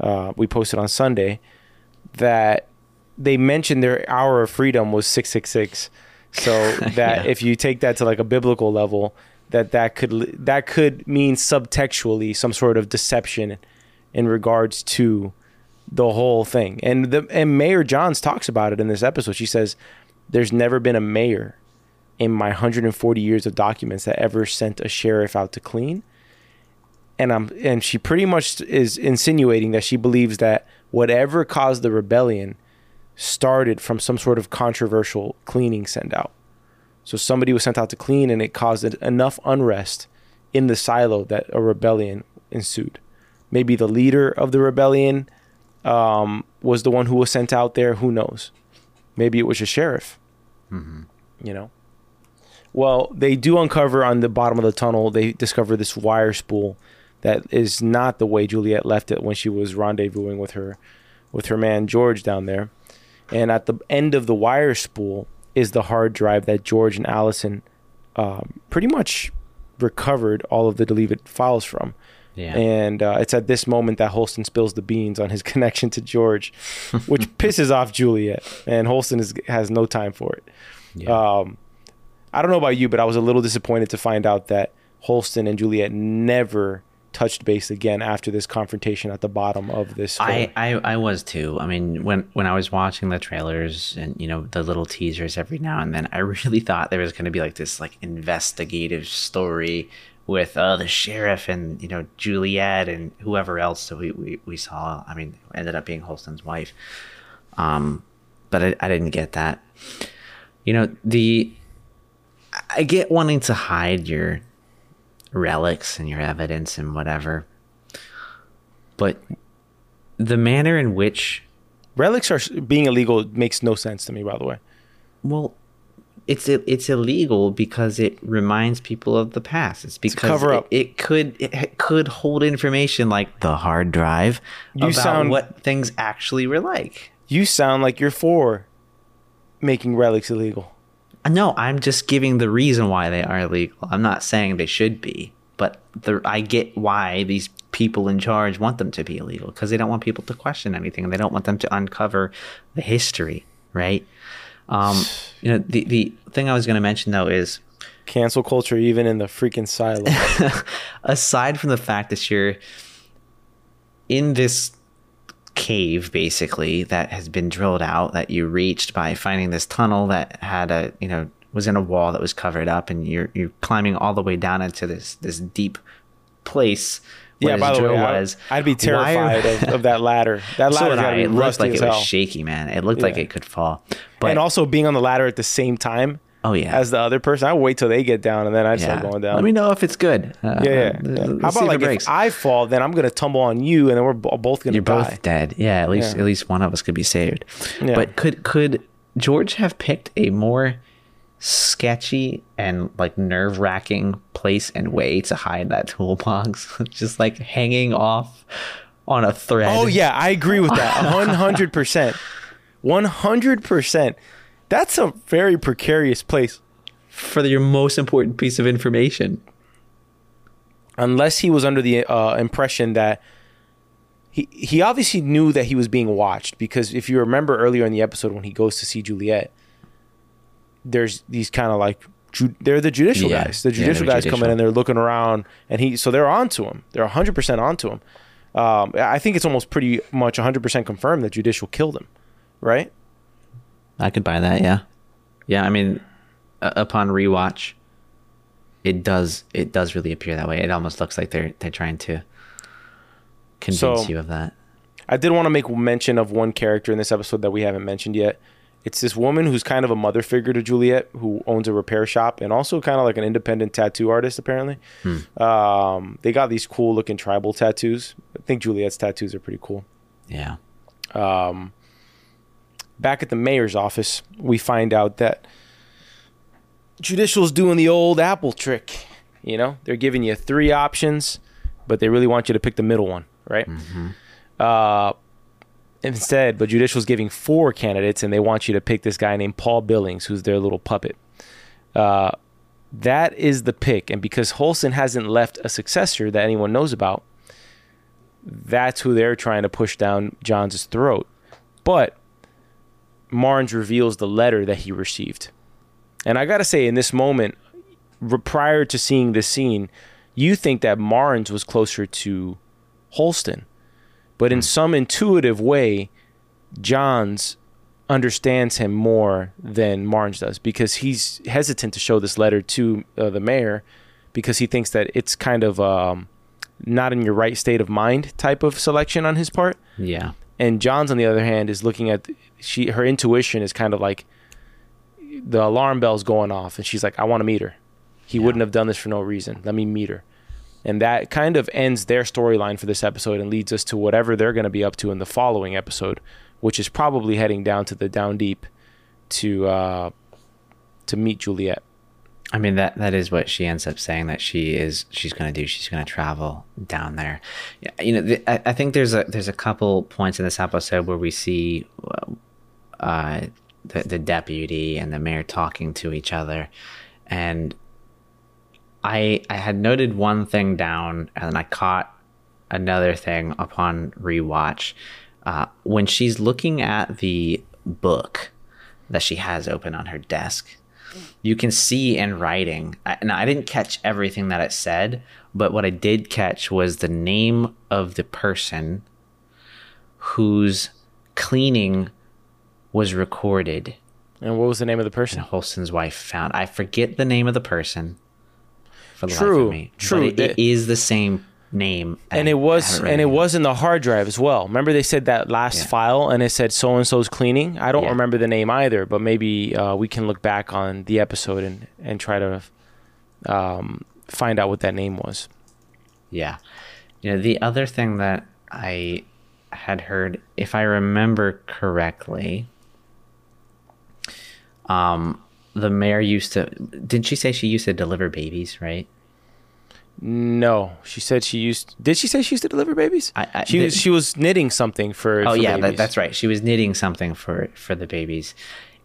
uh, we posted on Sunday, that they mentioned their hour of freedom was 666. So that Yeah. if you take that to like a biblical level, that that could that could mean subtextually some sort of deception in regards to the whole thing. And the and Mayor Jahns talks about it in this episode. She says there's never been a mayor in my 140 years of documents that ever sent a sheriff out to clean. And I'm and she pretty much is insinuating that she believes that whatever caused the rebellion started from some sort of controversial cleaning send out. So somebody was sent out to clean and it caused enough unrest in the silo that a rebellion ensued. Maybe the leader of the rebellion um, was the one who was sent out there. Who knows? Maybe it was a sheriff. You know. Well, they do uncover on the bottom of the tunnel. They discover this wire spool that is not the way Juliet left it when she was rendezvousing with her, with her man George down there. And at the end of the wire spool is the hard drive that George and Allison um, pretty much recovered all of the deleted files from. Yeah. And uh, it's at this moment that Holston spills the beans on his connection to George, which pisses off Juliet. And Holston is, has no time for it. Yeah. Um, I don't know about you, but I was a little disappointed to find out that Holston and Juliet never touched base again after this confrontation at the bottom of this. I. I I was too. I mean, when when I was watching the trailers and you know the little teasers every now and then, I really thought there was going to be like this like investigative story with uh the sheriff and you know Juliet and whoever else that we we, we saw. I mean, ended up being Holston's wife. Um, but I, I didn't get that. You know the I get wanting to hide your relics and your evidence and whatever. But the manner in which Relics are being illegal makes no sense to me. By the way, well it's it's illegal because it reminds people of the past. It's because cover it, it could it could hold information like the hard drive You about sound- what things actually were like. you sound like you're for making relics illegal. No, I'm just giving the reason why they are illegal. I'm not saying they should be, but the, I get why these people in charge want them to be illegal because they don't want people to question anything and they don't want them to uncover the history, right? Um, you know, the the thing I was going to mention though is Cancel culture, even in the freaking silo. aside from the fact that you're in this cave basically that has been drilled out that you reached by finding this tunnel that had a you know was in a wall that was covered up and you're you're climbing all the way down into this this deep place where yeah, by the way, drill I, was. I'd be terrified of, of that ladder. That ladder got I. It looked like it hell. was shaky, man. It looked like it could fall. But and also being on the ladder at the same time oh yeah, as the other person. I wait till they get down and then I'd yeah. start going down. Let me know if it's good. Uh, yeah, yeah. uh, How about like breaks. if I fall, then I'm gonna tumble on you, and then we're bo- both gonna You're die. both dead. Yeah, at least Yeah. at least one of us could be saved. But could could George have picked a more sketchy and like nerve wracking place and way to hide that toolbox? Just like hanging off on a thread. Oh yeah, I agree with that. One hundred percent. One hundred percent. That's a very precarious place. For your most important piece of information. Unless he was under the uh, impression that he he obviously knew that he was being watched because if you remember earlier in the episode when he goes to see Juliet, there's these kind of like ju- they're the judicial Yeah. guys. The Yeah, they're judicial guys come in and they're looking around and he so they're onto him. They're hundred percent onto him. Um, I think it's almost pretty much 100% confirmed that Judicial killed him, right? I could buy that. Yeah, yeah. I mean, uh, upon rewatch, it does it does really appear that way. It almost looks like they're they're trying to convince So- you of that. I did want to make mention of one character in this episode that we haven't mentioned yet. It's this woman who's kind of a mother figure to Juliet, who owns a repair shop and also kind of like an independent tattoo artist. Apparently, um, they got these cool looking tribal tattoos. I think Juliet's tattoos are pretty cool. Yeah. Back at the mayor's office, we find out that Judicial's doing the old Apple trick. You know, they're giving you three options, but they really want you to pick the middle one, right? Uh, instead, but Judicial's giving four candidates, and they want you to pick this guy named Paul Billings, who's their little puppet. Uh, that is the pick, and because Holston hasn't left a successor that anyone knows about, that's who they're trying to push down Jahns' throat. But Marnes reveals the letter that he received. And I got to say, in this moment, prior to seeing this scene, you think that Marnes was closer to Holston. But in some intuitive way, Jahns understands him more than Marnes does because he's hesitant to show this letter to uh, the mayor because he thinks that it's kind of um, not in your right state of mind type of selection on his part Yeah. and Jahns on the other hand is looking at she her intuition is kind of like the alarm bell's going off and she's like I want to meet her. He wouldn't have done this for no reason. Let me meet her. And that kind of ends their storyline for this episode and leads us to whatever they're going to be up to in the following episode, which is probably heading down to the down deep to uh to meet Juliet. I mean that that is what she ends up saying that she is she's going to do. She's going to travel down there. You know, the, I, I think there's a there's a couple points in this episode where we see uh, the the deputy and the mayor talking to each other, and I I had noted one thing down and then I caught another thing upon rewatch. Uh, when she's looking at the book that she has open on her desk, you can see in writing. Now, I didn't catch everything that it said, but what I did catch was the name of the person whose cleaning was recorded And what was the name of the and person? Holston's wife found. I forget the name of the person for the life True, of me. true. It, it The- same name. and I it was and it yet. was in the hard drive as well. Remember they said that last Yeah. file and it said so and so's cleaning. I don't Yeah. remember the name either, but maybe uh, we can look back on the episode and and try to um, find out what that name was. Yeah. You know, the other thing that I had heard, if I remember correctly, um, the mayor used to. Didn't she say she used to deliver babies? Right. No, she said she used. Did she say she used to deliver babies? I- I- she was the- she was knitting something for. Oh for yeah, that, that's right. She was knitting something for for the babies.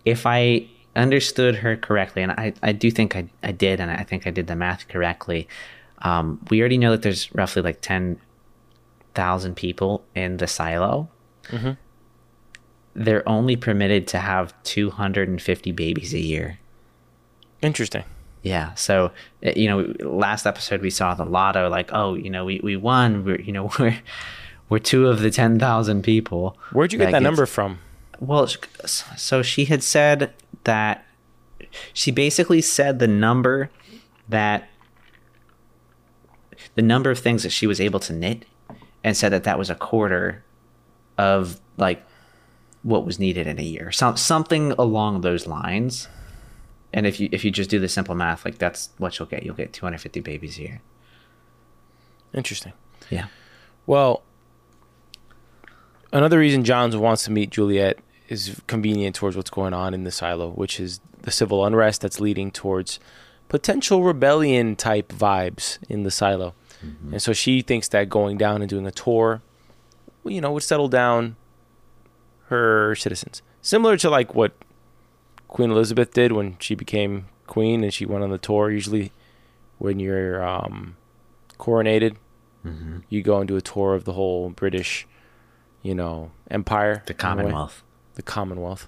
If I understood her correctly, and I, I do think I, I did, and I think I did the math correctly. Um, we already know that there's roughly like ten thousand people in the silo. Mm-hmm. They're only permitted to have two hundred and fifty babies a year. interesting. Yeah. So, uh, you know, last episode we saw the lotto, like, oh, you know, we, we won. We're, you know, we're, we're two of the 10,000 people. Where'd you get that, gets- number from? Well, so she had said that she basically said the number that the number of things that she was able to knit and said that that was a quarter of like what was needed in a year. Some, something along those lines. And if you if you just do the simple math, like that's what you'll get. You'll get 250 babies a year. Interesting. Yeah. Well, another reason Jahns wants to meet Juliet is convenient towards what's going on in the silo, which is the civil unrest that's leading towards potential rebellion type vibes in the silo. Mm-hmm. And so she thinks that going down and doing a tour, you know, would settle down her citizens. Similar to like what Queen Elizabeth did when she became queen and she went on the tour. Usually, when you're um, coronated, you go and do a tour of the whole British, you know, empire. The in a way. Commonwealth. The Commonwealth.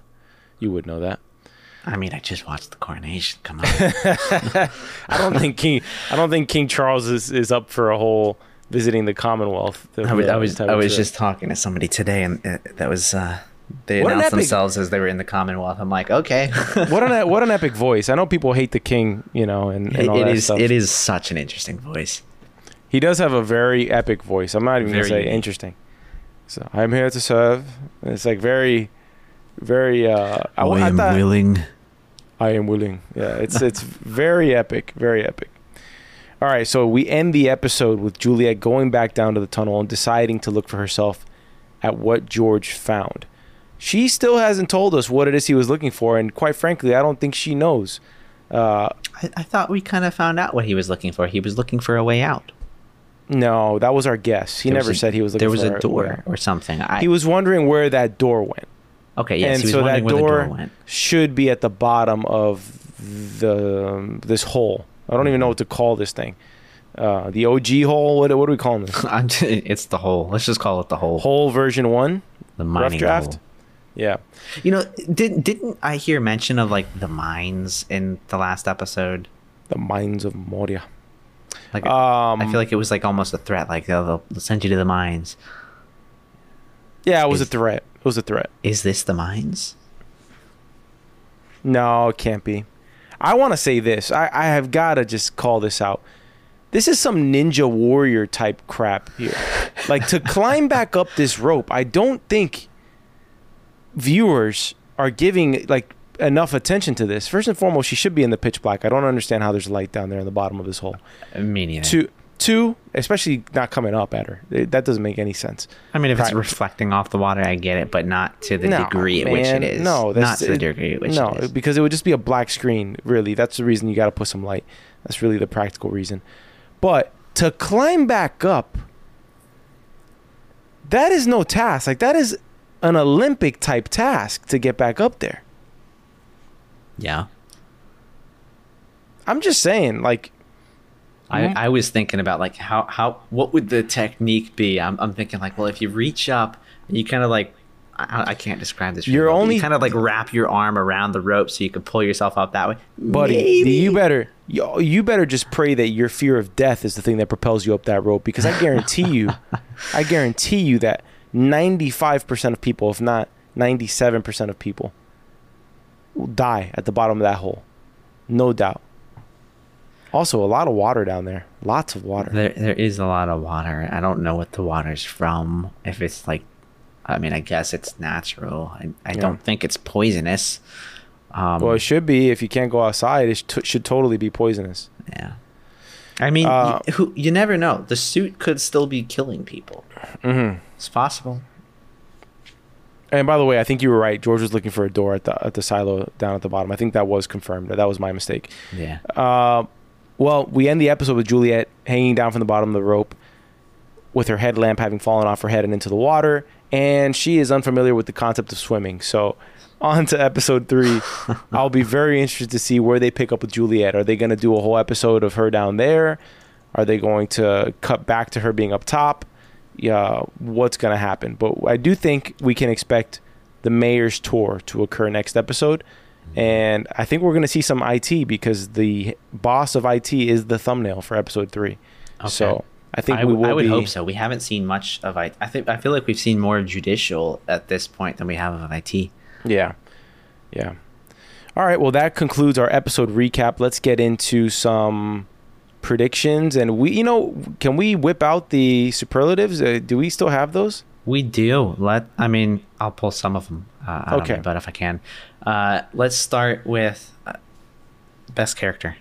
You would know that. I mean, I just watched the coronation. Come on. I don't think King. I don't think King Charles is, is up for a whole visiting the Commonwealth. I was, I was, I was just talking to somebody today, and uh, that was uh, they What announced themselves as they were in the Commonwealth. I'm like, okay, what an what an epic voice. I know people hate the king, you know, and, and all it that is, stuff. It is such an interesting voice. He does have a very epic voice. I'm not even Very gonna say unique. interesting. So I'm here to serve. It's like very, very. Uh, I, I thought- willing. I am willing. Yeah, it's it's very epic, very epic. All right, so we end the episode with Juliet going back down to the tunnel and deciding to look for herself at what George found. She still hasn't told us what it is he was looking for, and quite frankly, I don't think she knows. Uh, I, I thought we kind of found out what he was looking for. He was looking for a way out. no, that was our guess. He There never a- said he was looking for There was a door or something. I, He was wondering where that door went. okay. Yes, and so that door, the door went. should be at the bottom of the this hole. I don't even know what to call this thing. Uh, the OG hole. What, what do we call this? It's the hole. Let's just call it the hole. hole version one. the Rough mining draft. hole. Yeah. You know, did didn't I hear mention of like the mines in the last episode? The mines of Moria. Like, Um, I feel like it was like almost a threat. Like they'll, they'll send you to the mines. Yeah, it was Is- a threat. It was a threat. Is this the mines? No, it can't be. I want to say this. I, I have got to just call this out. This is some ninja warrior type crap here. like to climb back up this rope, I don't think viewers are giving like enough attention to this. First and foremost, she should be in the pitch black. I don't understand how there's light down there in the bottom of this hole. Uh, me neither. Two, two, especially not coming up at her. It- that doesn't make any sense. I mean, if it's reflecting off the water, I get it, but not to the No, degree at which it man. is. No, not that's- to the degree at which it is no, it is. because it would just be a black screen. Really, that's the reason you got to put some light. That's really the practical reason. But to climb back up, that is no task. Like that is an Olympic type task to get back up there. Yeah. I'm just saying, like, I, I was thinking about like how how what would the technique be? I'm I'm thinking like, well, if you reach up, you kind of like. I, I can't describe this. You're only- you kind of like wrap your arm around the rope so you can pull yourself up that way. buddy, Maybe. you better you, you better just pray that your fear of death is the thing that propels you up that rope. Because I guarantee you, I guarantee you that 95% of people, if not 97% of people, will die at the bottom of that hole. No doubt. Also, a lot of water down there. Lots of water. There, there is a lot of water. I don't know what the water's from. If it's like, I mean, I guess it's natural. I, I don't think it's poisonous. Um, Well, it should be. If you can't go outside, it sh- should totally be poisonous. yeah. I mean, Uh, you, who you never know. The suit could still be killing people. Mm-hmm. It's possible. And by the way, I think you were right. George was looking for a door at the at the silo down at the bottom. I think that was confirmed. That was my mistake. Yeah. Uh, well, we end the episode with Juliet hanging down from the bottom of the rope with her headlamp having fallen off her head and into the water, and she is unfamiliar with the concept of swimming. So, on to episode three. I'll be very interested to see where they pick up with Juliet. Are they going to do a whole episode of her down there? Are they going to cut back to her being up top? Yeah, what's going to happen? But I do think we can expect the mayor's tour to occur next episode. And I think we're going to see some IT because the boss of IT is the thumbnail for episode three. So I think I, we will I would be. hope so. We haven't seen much of IT. I think I feel like we've seen more judicial at this point than we have of IT. Yeah. Yeah. All right. Well, that concludes our episode recap. Let's get into some predictions. And we, you know, can we whip out the superlatives? Uh, do we still have those? We do. Let I mean, I'll pull some of them. Uh, Okay. it, but if I can, uh, let's start with uh, best character.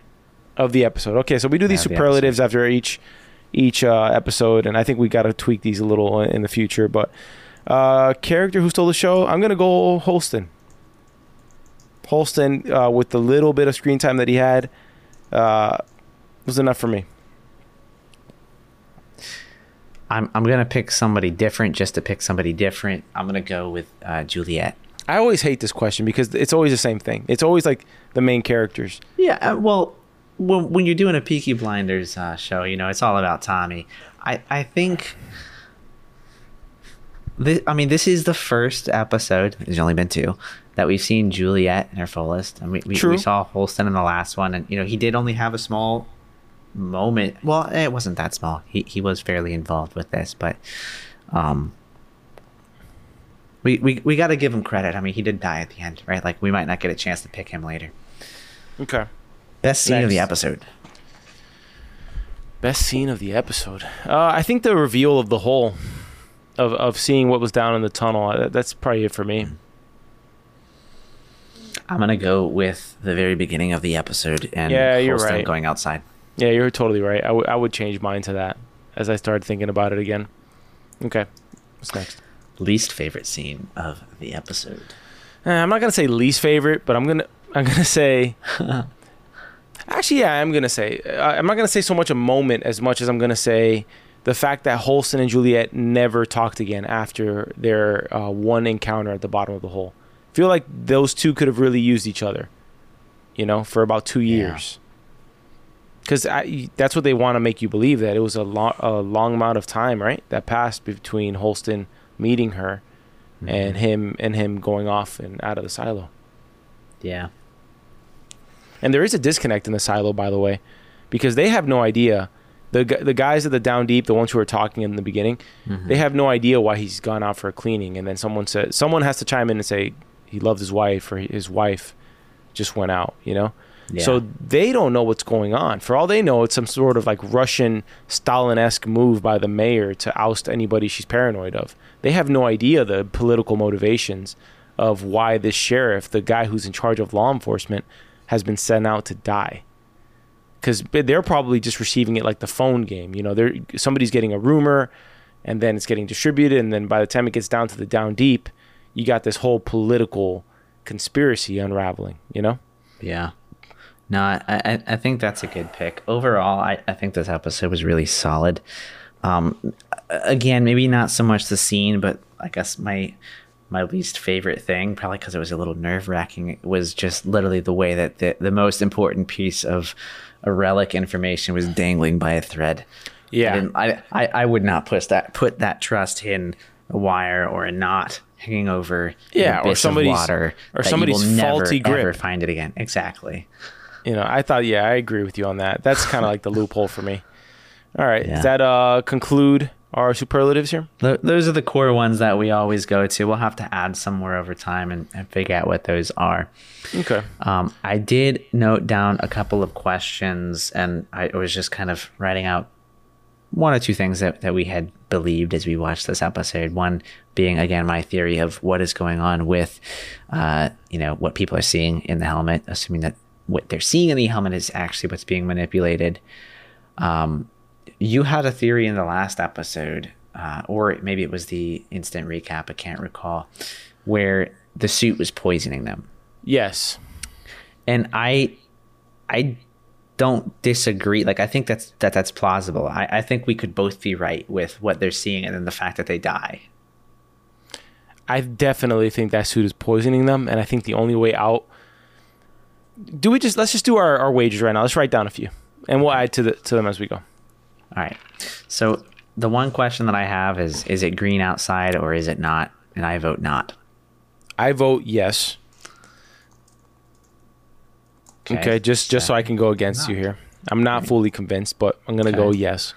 Of the episode. Okay. So we do these Yeah, the superlatives after each each uh, episode. And I think we got to tweak these a little in the future. But uh, character who stole the show, I'm going to go Holston. Holston, uh, with the little bit of screen time that he had, uh, was enough for me. I'm I'm gonna pick somebody different just to pick somebody different. I'm gonna go with uh, Juliet. I always hate this question because it's always the same thing. It's always like the main characters. Yeah, uh, well, when, when you're doing a Peaky Blinders uh, show, you know, it's all about Tommy. I, I think. This, I mean, this is the first episode. There's only been two that we've seen Juliet in her fullest, and we, we, we saw Holston in the last one, and you know he did only have a small moment. Well, it wasn't that small. He he was fairly involved with this, but um, we we we got to give him credit. I mean, he did die at the end, right? Like we might not get a chance to pick him later. Okay. Best scene of the episode. Best scene of the episode. Uh, I think the reveal of the hole, of of seeing what was down in the tunnel. That's probably it for me. I'm gonna go with the very beginning of the episode and Yeah, you're right. going outside. Yeah, you're totally right. I, w- I would change mine to that as I started thinking about it again. Okay. What's next? Least favorite scene of the episode. Uh, I'm not gonna say least favorite, but I'm gonna I'm gonna say. Actually, yeah, I'm gonna say. Uh, I'm not gonna say so much a moment as much as I'm gonna say the fact that Holston and Juliet never talked again after their uh, one encounter at the bottom of the hole. I feel like those two could have really used each other, you know, for about two years. Because that's what they want to make you believe that it was a, lo- a long amount of time, right? That passed between Holston meeting her and him and him going off and out of the silo. Yeah. And there is a disconnect in the silo, by the way, because they have no idea. The the guys at the down deep, the ones who were talking in the beginning, mm-hmm. they have no idea why he's gone out for a cleaning. And then someone said, someone has to chime in and say he loved his wife or his wife just went out. You know. Yeah. So they don't know what's going on. For all they know, it's some sort of like Russian Stalin-esque move by the mayor to oust anybody she's paranoid of. They have no idea the political motivations of why this sheriff, the guy who's in charge of law enforcement, has been sent out to die. Because they're probably just receiving it like the phone game. You know, they're somebody's getting a rumor, and then it's getting distributed, and then by the time it gets down to the down deep, you got this whole political conspiracy unraveling. You know. Yeah. No, I, I, I think that's a good pick. Overall, I, I think this episode was really solid. Um, again, maybe not so much the scene, but I guess my my least favorite thing, probably because it was a little nerve wracking, was just literally the way that the, the most important piece of a relic information was dangling by a thread. Yeah. I, I, I, I would not put that put that trust in a wire or a knot hanging over Yeah, or somebody's- water or somebody's will never, faulty grip. ever find it again. Exactly. you know, I thought, yeah, I agree with you on that. That's kind of like the loophole for me. All right, Yeah. does that uh, conclude our superlatives here? Th- those are the core ones that we always go to. We'll have to add some more over time and, and figure out what those are. Okay. Um, I did note down a couple of questions, and I was just kind of writing out one or two things that, that we had believed as we watched this episode. One being, again, my theory of what is going on with, uh, you know, what people are seeing in the helmet, assuming that what they're seeing in the helmet is actually what's being manipulated. Um, you had a theory in the last episode, uh, or maybe it was the instant recap, I can't recall, where the suit was poisoning them Yes. and I I don't disagree. Like I think that's that that's plausible. I, I think we could both be right with what they're seeing and then the fact that they die. I definitely think that suit is poisoning them, and I think the only way out. Do we just let's just do our, our wagers right now? Let's write down a few, and we'll add to the to them as we go. All right. So the one question that I have is is it green outside or is it not? And I vote not. I vote yes. Okay, just just so I can go against you here. I'm not fully convinced, but I'm gonna go yes.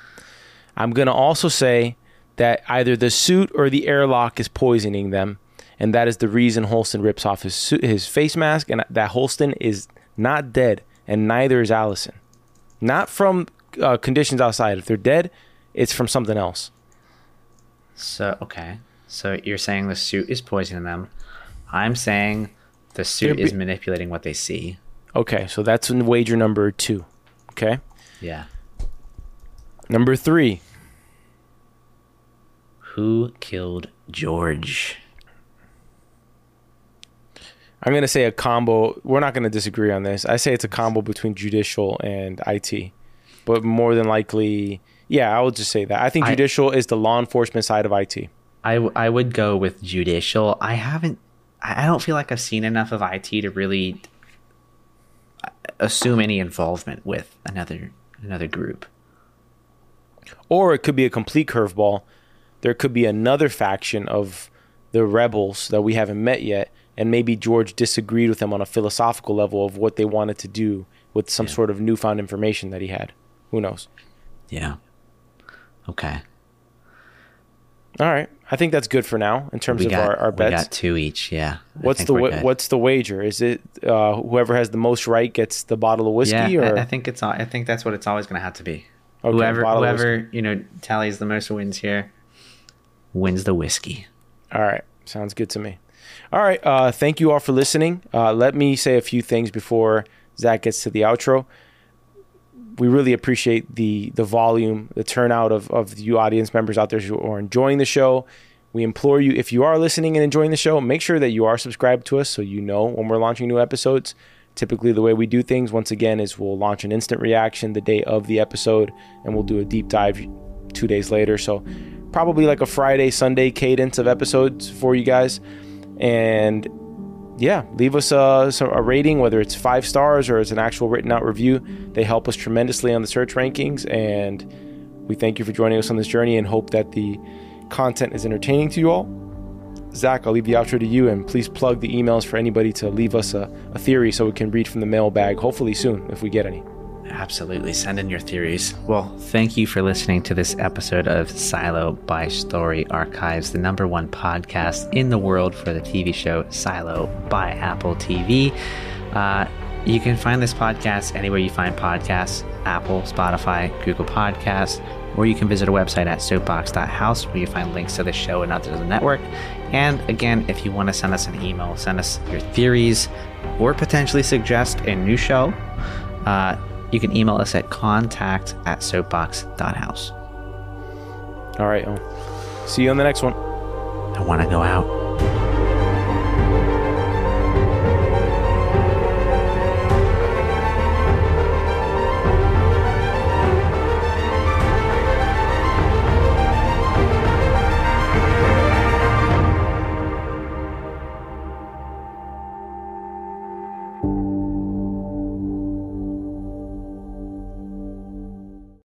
I'm gonna also say that either the suit or the airlock is poisoning them, and that is the reason Holston rips off his suit, his face mask, and that Holston is not dead, and neither is Allison. Not from uh, conditions outside. If they're dead, it's from something else. So okay. So you're saying the suit is poisoning them. I'm saying the suit be- is manipulating what they see. Okay, so that's wager number two. Okay, Yeah. number three. Who killed George? I'm gonna say a combo. We're not gonna disagree on this. I say it's a combo between judicial and IT, but more than likely, yeah, I will just say that. I think I- judicial is the law enforcement side of IT. I, I would go with judicial. I haven't. I I don't feel like I've seen enough of IT to really assume any involvement with another another group. Or it could be a complete curveball. There could be another faction of the rebels that we haven't met yet, and maybe George disagreed with them on a philosophical level of what they wanted to do with some sort of newfound information that he had. Who knows? Yeah. Okay. All right. I think that's good for now in terms We of got our, our we got two each. Yeah. What's the wa- what's the wager? Is it uh, whoever has the most right gets the bottle of whiskey, yeah, or I, I think it's. I think that's what it's always going to have to be. Okay, whoever whoever you know tallies the most wins here wins the whiskey. All right. Sounds good to me. All right. Uh, thank you all for listening. Uh, let me say a few things before Zach gets to the outro. We really appreciate the the volume, the turnout of, of you audience members out there who are enjoying the show. We implore you, if you are listening and enjoying the show, make sure that you are subscribed to us so you know when we're launching new episodes. Typically, the way we do things, once again, is we'll launch an instant reaction the day of the episode and we'll do a deep dive two days later. So, probably like a Friday, Sunday cadence of episodes for you guys. And yeah, leave us uh, a, a rating, whether it's five stars or it's an actual written out review. They help us tremendously on the search rankings. And we thank you for joining us on this journey and hope that the content is entertaining to you all. Zach, I'll leave the outro to you and please plug the emails for anybody to leave us a, a theory so we can read from the mailbag, hopefully soon if we get any. Absolutely. Send in your theories. Well, thank you for listening to this episode of Silo by Story Archives, the number one podcast in the world for the TV show Silo by Apple TV. Uh, you can find this podcast anywhere you find podcasts Apple, Spotify, Google Podcasts, or you can visit our website at soapbox.house where you find links to the show and others of the network. And again, if you want to send us an email, send us your theories, or potentially suggest a new show, uh, you can email us at contact at soapbox.house. All right. See you on the next one. I want to go out.